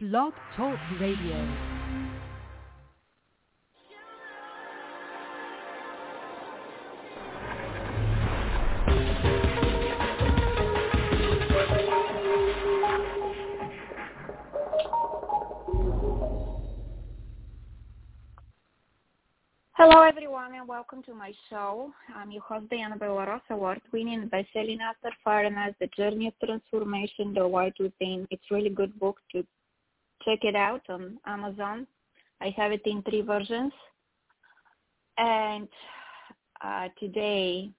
Blog Talk Radio. Hello, everyone, and welcome to my show. I'm your host, Diana Bellerose, award-winning best-selling author, Ice, The Journey of Transformation, The White Within. It's really good book to check it out on Amazon. I have it in three versions. And uh, today,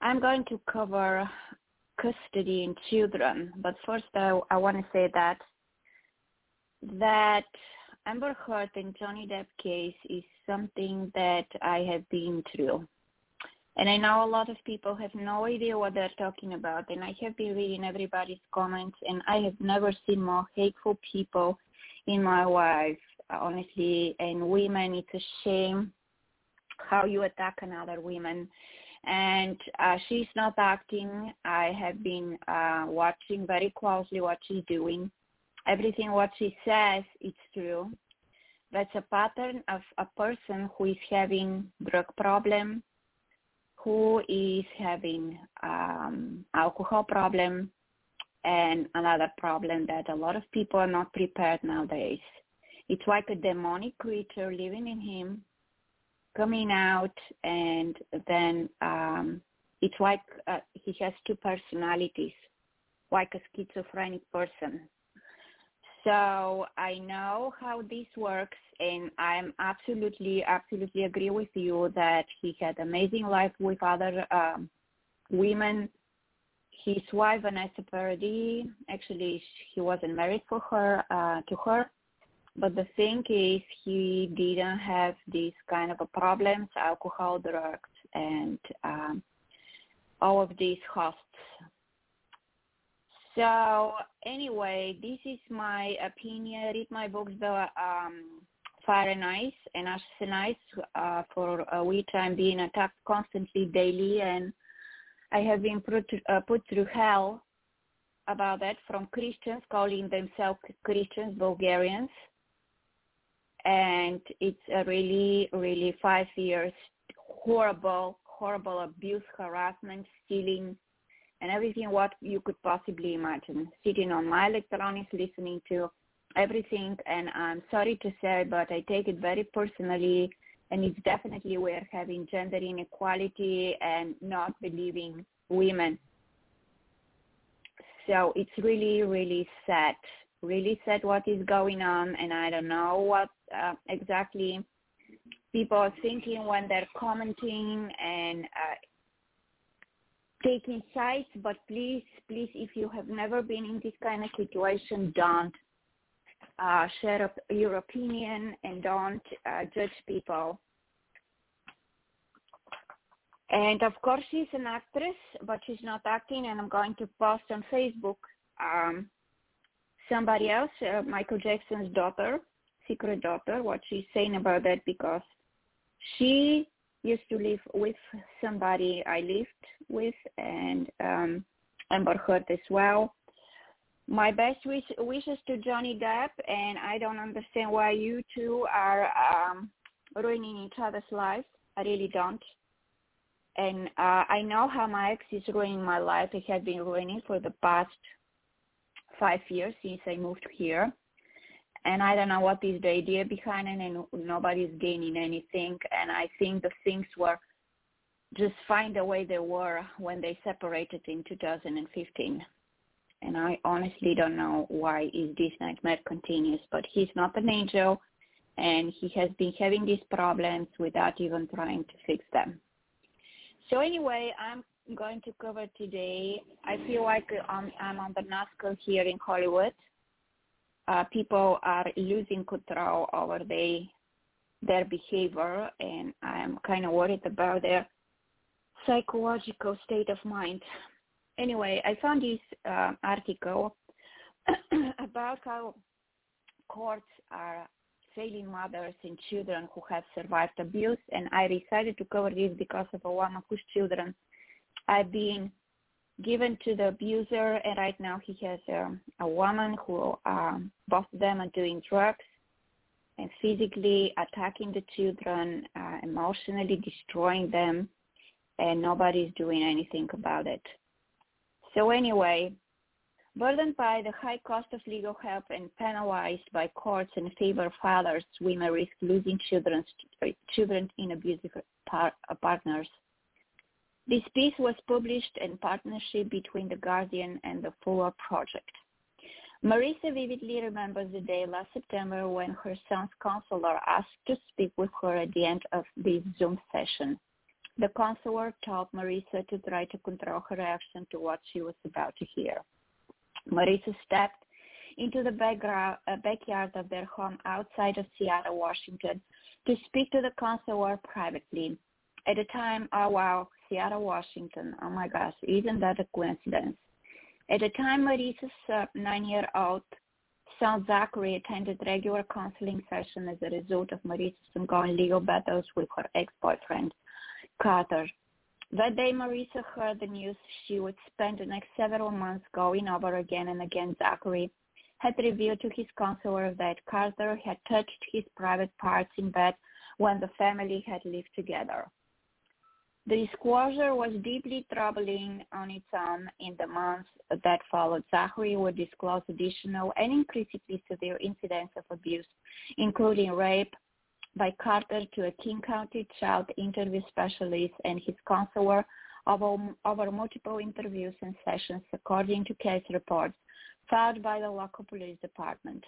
I'm going to cover custody in children. But first, I, I want to say that that Amber Heard and Johnny Depp case is something that I have been through. And I know a lot of people have no idea what they're talking about. And I have been reading everybody's comments, and I have never seen more hateful people in my life, honestly. And women, it's a shame how you attack another woman. And uh, she's not acting. I have been uh, watching very closely what she's doing. Everything what she says, it's true that's a pattern of a person who is having drug problem, who is having um, alcohol problem, and another problem that a lot of people are not prepared nowadays. It's like a demonic creature living in him, coming out, and then um, it's like uh, he has two personalities, like a schizophrenic person so I know how this works, and I'm absolutely, absolutely agree with you that he had amazing life with other um, women. His wife Vanessa Paradis, actually, he wasn't married for her uh, to her, but the thing is, he didn't have these kind of problems, alcohol, drugs, and um, all of these hosts so anyway, this is my opinion. Read my books, the um, Fire and Ice and Ashes and Ice, uh, for uh, which I'm being attacked constantly daily, and I have been put, uh, put through hell about that from Christians calling themselves Christians, Bulgarians, and it's a really, really five years horrible, horrible abuse, harassment, stealing and everything what you could possibly imagine. Sitting on my electronics, listening to everything, and I'm sorry to say, but I take it very personally, and it's definitely we're having gender inequality and not believing women. So it's really, really sad, really sad what is going on, and I don't know what uh, exactly people are thinking when they're commenting and uh, taking sides, but please, please, if you have never been in this kind of situation, don't uh, share up your opinion and don't uh, judge people. And of course, she's an actress, but she's not acting. And I'm going to post on Facebook um, somebody else, uh, Michael Jackson's daughter, secret daughter, what she's saying about that because she used to live with somebody I lived with and um, Amber Heard as well. My best wish, wishes to Johnny Depp, and I don't understand why you two are um, ruining each other's lives. I really don't. And uh, I know how my ex is ruining my life. It has been ruining for the past five years since I moved here and I don't know what is the idea behind it, and nobody's gaining anything. And I think the things were just find the way they were when they separated in 2015. And I honestly don't know why is this nightmare continues, but he's not an angel, and he has been having these problems without even trying to fix them. So anyway, I'm going to cover today. I feel like I'm, I'm on the NASCAR here in Hollywood uh, people are losing control over their their behavior, and I'm kind of worried about their psychological state of mind. Anyway, I found this uh, article about how courts are failing mothers and children who have survived abuse, and I decided to cover this because of one of whose children I've been given to the abuser, and right now he has a, a woman who um, both of them are doing drugs and physically attacking the children, uh, emotionally destroying them, and nobody's doing anything about it. So anyway, burdened by the high cost of legal help and penalized by courts in favor of fathers, women risk losing children, children in abusive par- partners. This piece was published in partnership between The Guardian and the Fuller Project. Marisa vividly remembers the day last September when her son's counselor asked to speak with her at the end of this Zoom session. The counselor told Marisa to try to control her reaction to what she was about to hear. Marisa stepped into the uh, backyard of their home outside of Seattle, Washington, to speak to the counselor privately. At the time, oh wow, Seattle, Washington. Oh my gosh, isn't that a coincidence? At the time, Marisa's uh, nine-year-old son Zachary attended regular counseling sessions as a result of Marisa's ongoing legal battles with her ex-boyfriend, Carter. That day, Marisa heard the news she would spend the next several months going over again and again Zachary had revealed to his counselor that Carter had touched his private parts in bed when the family had lived together. The disclosure was deeply troubling on its own. In the months that followed, Zachary would disclose additional and increasingly severe incidents of abuse, including rape by Carter to a King County child interview specialist and his counselor over, over multiple interviews and sessions, according to case reports filed by the local police department.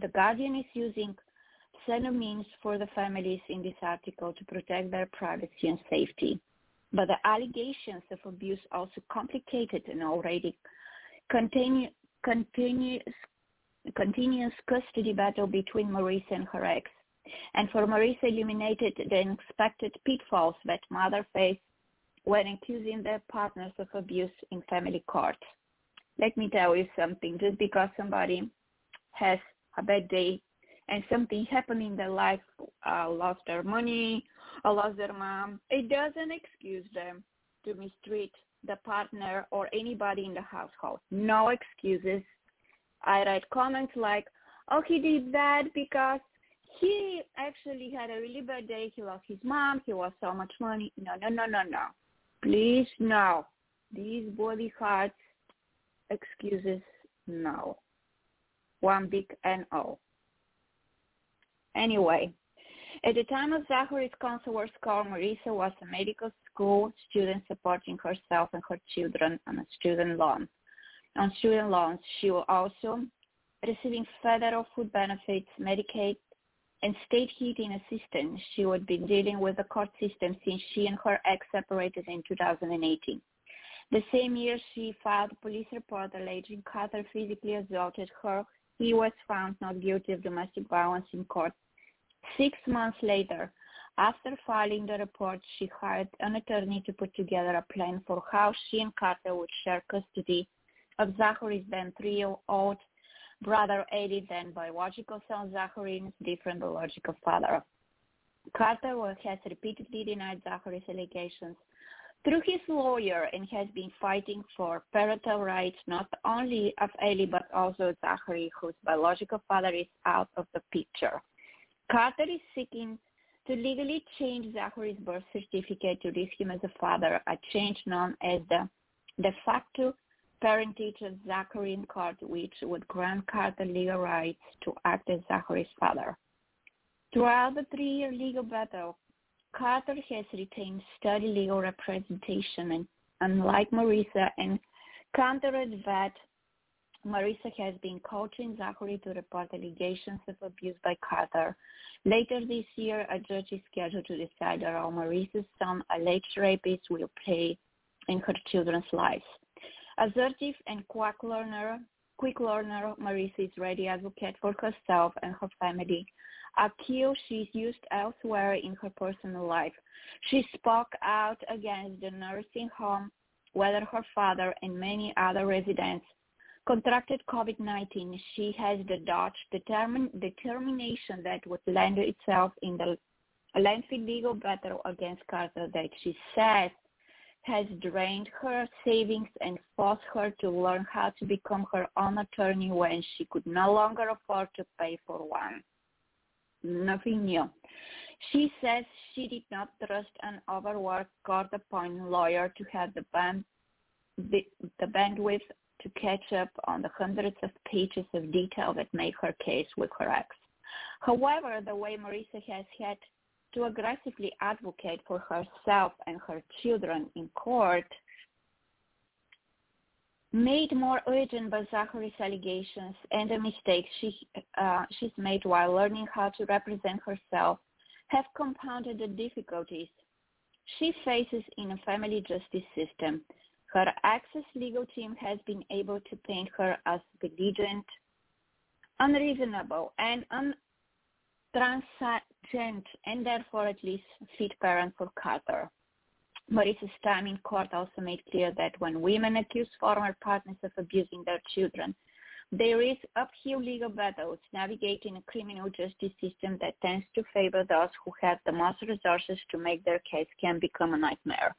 The Guardian is using means for the families in this article to protect their privacy and safety. But the allegations of abuse also complicated an already continu- continuous, continuous custody battle between Marisa and her ex. And for Marisa illuminated the unexpected pitfalls that mother faced when accusing their partners of abuse in family court. Let me tell you something. Just because somebody has a bad day and something happened in their life, uh, lost their money, or lost their mom, it doesn't excuse them to mistreat the partner or anybody in the household. No excuses. I write comments like, oh, he did that because he actually had a really bad day. He lost his mom. He lost so much money. No, no, no, no, no. Please, no. These body hearts excuses, no. One big N-O. Anyway, at the time of Zachary's counselor's call, Marisa was a medical school student supporting herself and her children on a student loan. On student loans, she was also receiving federal food benefits, Medicaid, and state heating assistance. She would be dealing with the court system since she and her ex separated in 2018. The same year, she filed a police report alleging Carter physically assaulted her. He was found not guilty of domestic violence in court Six months later, after filing the report, she hired an attorney to put together a plan for how she and Carter would share custody of Zachary's then three-year-old brother, aided then biological son Zachary's different biological father. Carter has repeatedly denied Zachary's allegations through his lawyer and has been fighting for parental rights not only of Ellie but also Zachary, whose biological father is out of the picture. Carter is seeking to legally change Zachary's birth certificate to list him as a father, a change known as the de facto parentage teacher Zachary which would grant Carter legal rights to act as Zachary's father. Throughout the three-year legal battle, Carter has retained steady legal representation and unlike Marisa and countered that Marisa has been coaching Zachary to report allegations of abuse by Carter. Later this year, a judge is scheduled to decide how Marisa's son, alleged rapist, will play in her children's lives. Assertive and quick learner, quick learner, Marisa is ready advocate for herself and her family, a key she's used elsewhere in her personal life. She spoke out against the nursing home, whether her father and many other residents contracted COVID-19, she has the Dutch determin- determination that would land itself in the lengthy legal battle against Carter that she says has drained her savings and forced her to learn how to become her own attorney when she could no longer afford to pay for one. Nothing new. She says she did not trust an overworked court-appointed lawyer to have the, band, the, the bandwidth to catch up on the hundreds of pages of detail that make her case with her ex. However, the way Marisa has had to aggressively advocate for herself and her children in court made more urgent by Zachary's allegations and the mistakes she, uh, she's made while learning how to represent herself have compounded the difficulties she faces in a family justice system. Her access legal team has been able to paint her as belligerent, unreasonable, and un- transcendent and therefore at least fit parent for Carter. Marisa's time in court also made clear that when women accuse former partners of abusing their children, there is uphill legal battles navigating a criminal justice system that tends to favor those who have the most resources to make their case can become a nightmare.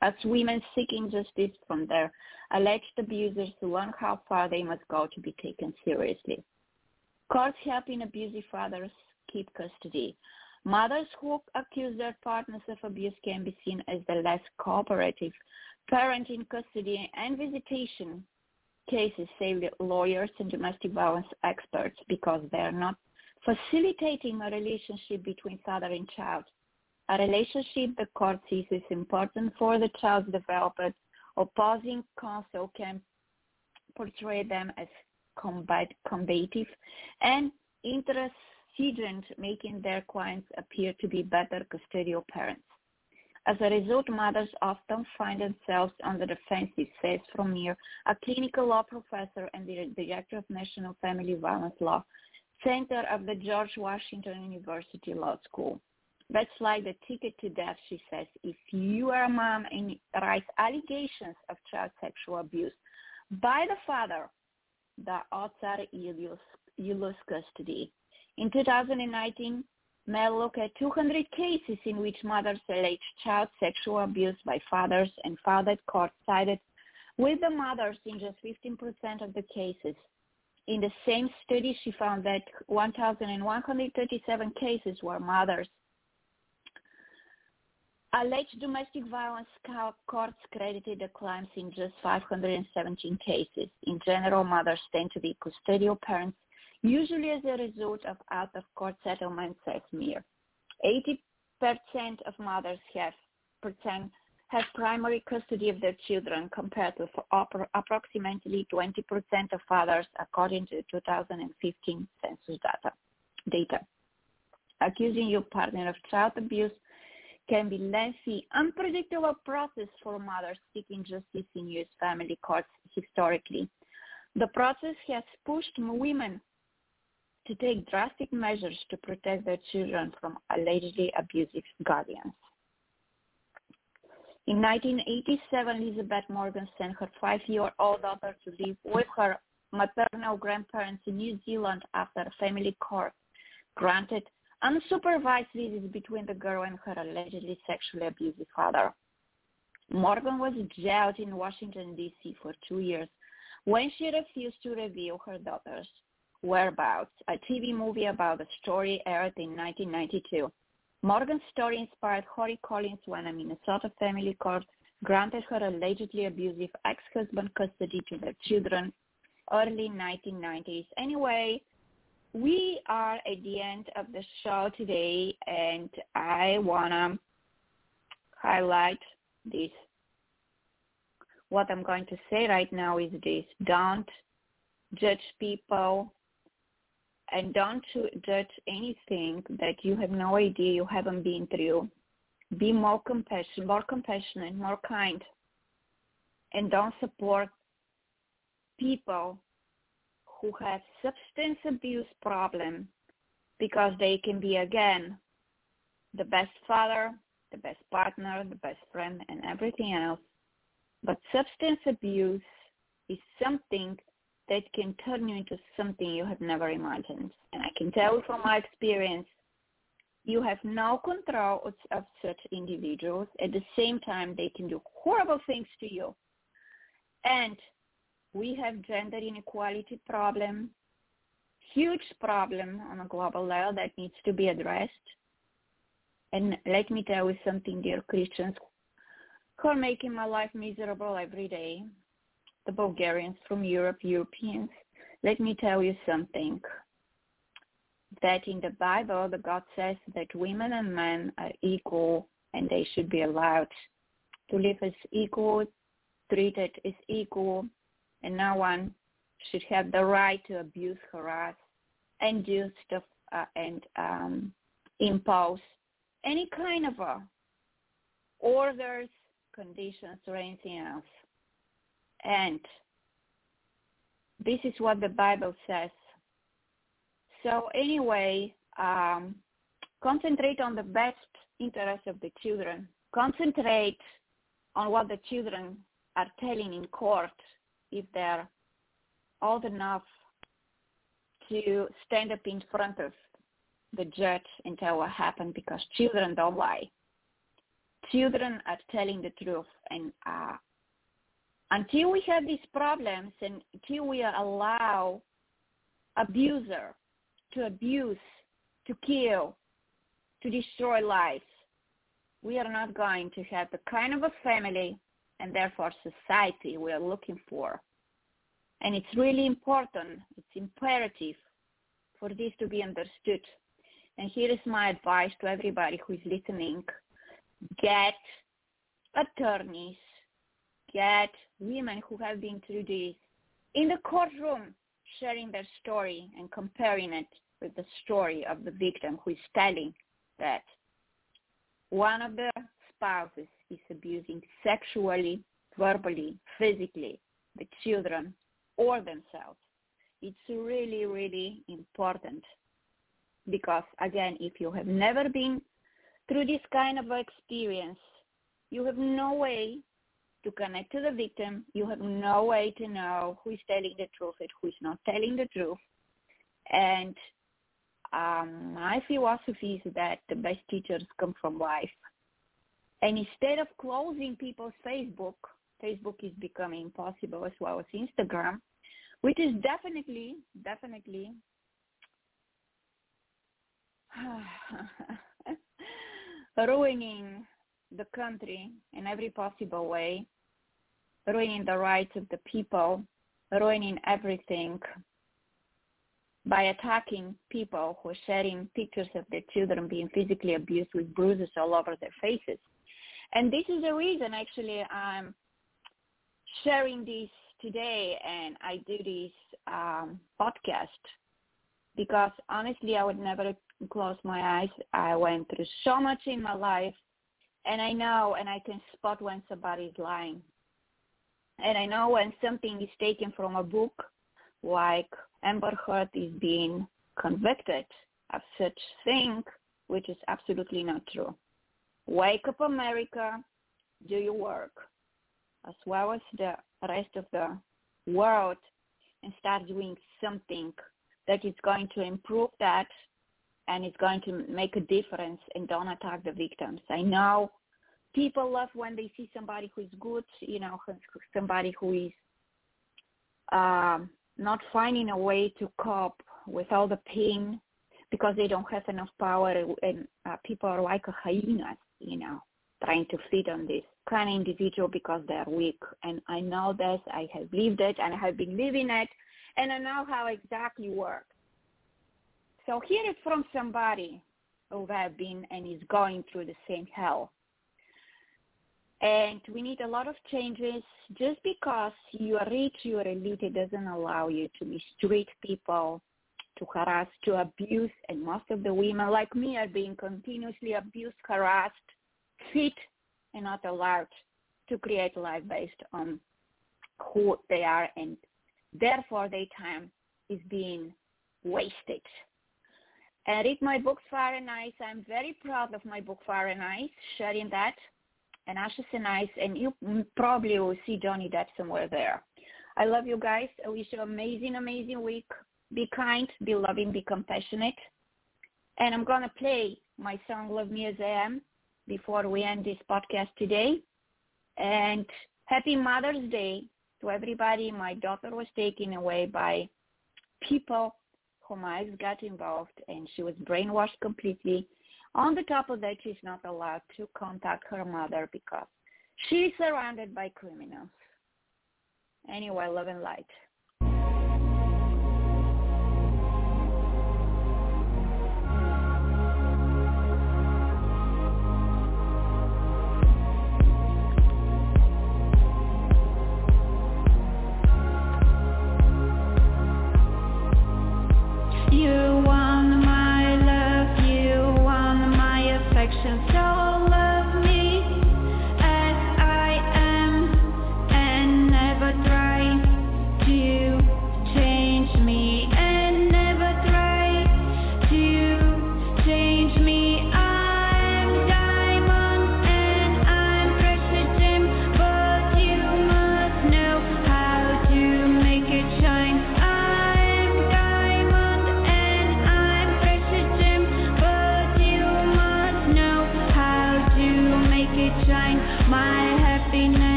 As women seeking justice from their alleged abusers learn how far they must go to be taken seriously. Courts helping abusive fathers keep custody. Mothers who accuse their partners of abuse can be seen as the less cooperative. Parenting, custody, and visitation cases save lawyers and domestic violence experts because they are not facilitating a relationship between father and child. A relationship the court sees is important for the child's development. Opposing counsel can portray them as combative and interest making their clients appear to be better custodial parents. As a result, mothers often find themselves on the defensive, says Frommer, a clinical law professor and the director of National Family Violence Law Center of the George Washington University Law School. That's like the ticket to death, she says. If you are a mom and raise allegations of child sexual abuse by the father, the odds are you lose custody. In 2019, Meier looked at 200 cases in which mothers alleged child sexual abuse by fathers and found that court sided with the mothers in just 15% of the cases. In the same study, she found that 1,137 cases were mothers. Alleged domestic violence courts credited the claims in just 517 cases. In general, mothers tend to be custodial parents usually as a result of out-of-court settlements, says Meier. 80% of mothers have, have primary custody of their children compared to approximately 20% of fathers according to 2015 census data. data. Accusing your partner of child abuse can be lengthy, unpredictable process for mothers seeking justice in U.S. family courts historically. The process has pushed women to take drastic measures to protect their children from allegedly abusive guardians. In 1987, Elizabeth Morgan sent her five-year-old daughter to live with her maternal grandparents in New Zealand after a family court granted unsupervised visits between the girl and her allegedly sexually abusive father. Morgan was jailed in Washington, D.C. for two years when she refused to reveal her daughter's Whereabouts, a TV movie about the story aired in 1992. Morgan's story inspired Holly Collins when a Minnesota family court granted her allegedly abusive ex-husband custody to their children early 1990s. Anyway, we are at the end of the show today and I want to highlight this. What I'm going to say right now is this. Don't judge people and don't judge anything that you have no idea you haven't been through. Be more compassionate, more compassionate, more kind, and don't support people who have substance abuse problem because they can be again the best father, the best partner, the best friend, and everything else. But substance abuse is something that can turn you into something you have never imagined. And I can tell from my experience, You have no control of, such individuals. At the same time, they can do horrible things to you. And we have gender inequality problem, huge problem on a global level that needs to be addressed. And let me tell you something, dear Christians, who are making my life miserable every day. The Bulgarians from Europe, Europeans. Let me tell you something. That in the Bible, the God says that women and men are equal and they should be allowed to live as equal, treated as equal, and no one should have the right to abuse, harass, and do stuff uh, and um, impose any kind of uh, orders, conditions, or anything else. And this is what the Bible says. So anyway, um, concentrate on the best interest of the children. Concentrate on what the children are telling in court if they're old enough to stand up in front of the judge and tell what happened because children don't lie. Children are telling the truth and uh, until we have these problems and until we allow abuser to abuse, to kill, to destroy lives, we are not going to have the kind of a family and therefore society we are looking for. And it's really important, it's imperative for this to be understood. And here is my advice to everybody who is listening. Get attorneys, get women who have been through this in the courtroom sharing their story and comparing it with the story of the victim who is telling that one of the spouses is abusing sexually, verbally, physically the children or themselves. It's really, really important because again, if you have never been through this kind of experience, you have no way to connect to the victim. You have no way to know who is telling the truth and who is not telling the truth. And um, my philosophy is that the best teachers come from life. And instead of closing people's Facebook, Facebook is becoming possible as well as Instagram, which is definitely, definitely ruining the country in every possible way, ruining the rights of the people, ruining everything by attacking people who are sharing pictures of their children being physically abused with bruises all over their faces. And this is the reason actually I'm sharing this today and I do this um, podcast because honestly I would never close my eyes. I went through so much in my life and I know and I can spot when somebody is lying. And I know when something is taken from a book, like Amber Heard is being convicted of such thing, which is absolutely not true. Wake up America, do your work, as well as the rest of the world, and start doing something that is going to improve that and it's going to make a difference and don't attack the victims. I know people love when they see somebody who is good, you know, somebody who is um, not finding a way to cope with all the pain because they don't have enough power and uh, people are like a hyenas, you know, trying to feed on this kind of individual because they're weak. And I know this, I have lived it and I have been living it and I know how exactly works. So hear it from somebody who have been and is going through the same hell. And we need a lot of changes. Just because you are rich, you are elite, it doesn't allow you to mistreat people, to harass, to abuse. And most of the women like me are being continuously abused, harassed, hit, and not allowed to create life based on who they are. And therefore their time is being wasted and read my book Fire and Ice. I'm very proud of my book Fire and Ice, sharing that, and Ashes and Ice, and you probably will see Johnny Depp somewhere there. I love you guys. I wish you an amazing, amazing week. Be kind, be loving, be compassionate. And I'm going to play my song Love Me As I Am before we end this podcast today. And happy Mother's Day to everybody. My daughter was taken away by people I got involved and she was brainwashed completely. On the top of that, she's not allowed to contact her mother because she's surrounded by criminals. Anyway, love and light.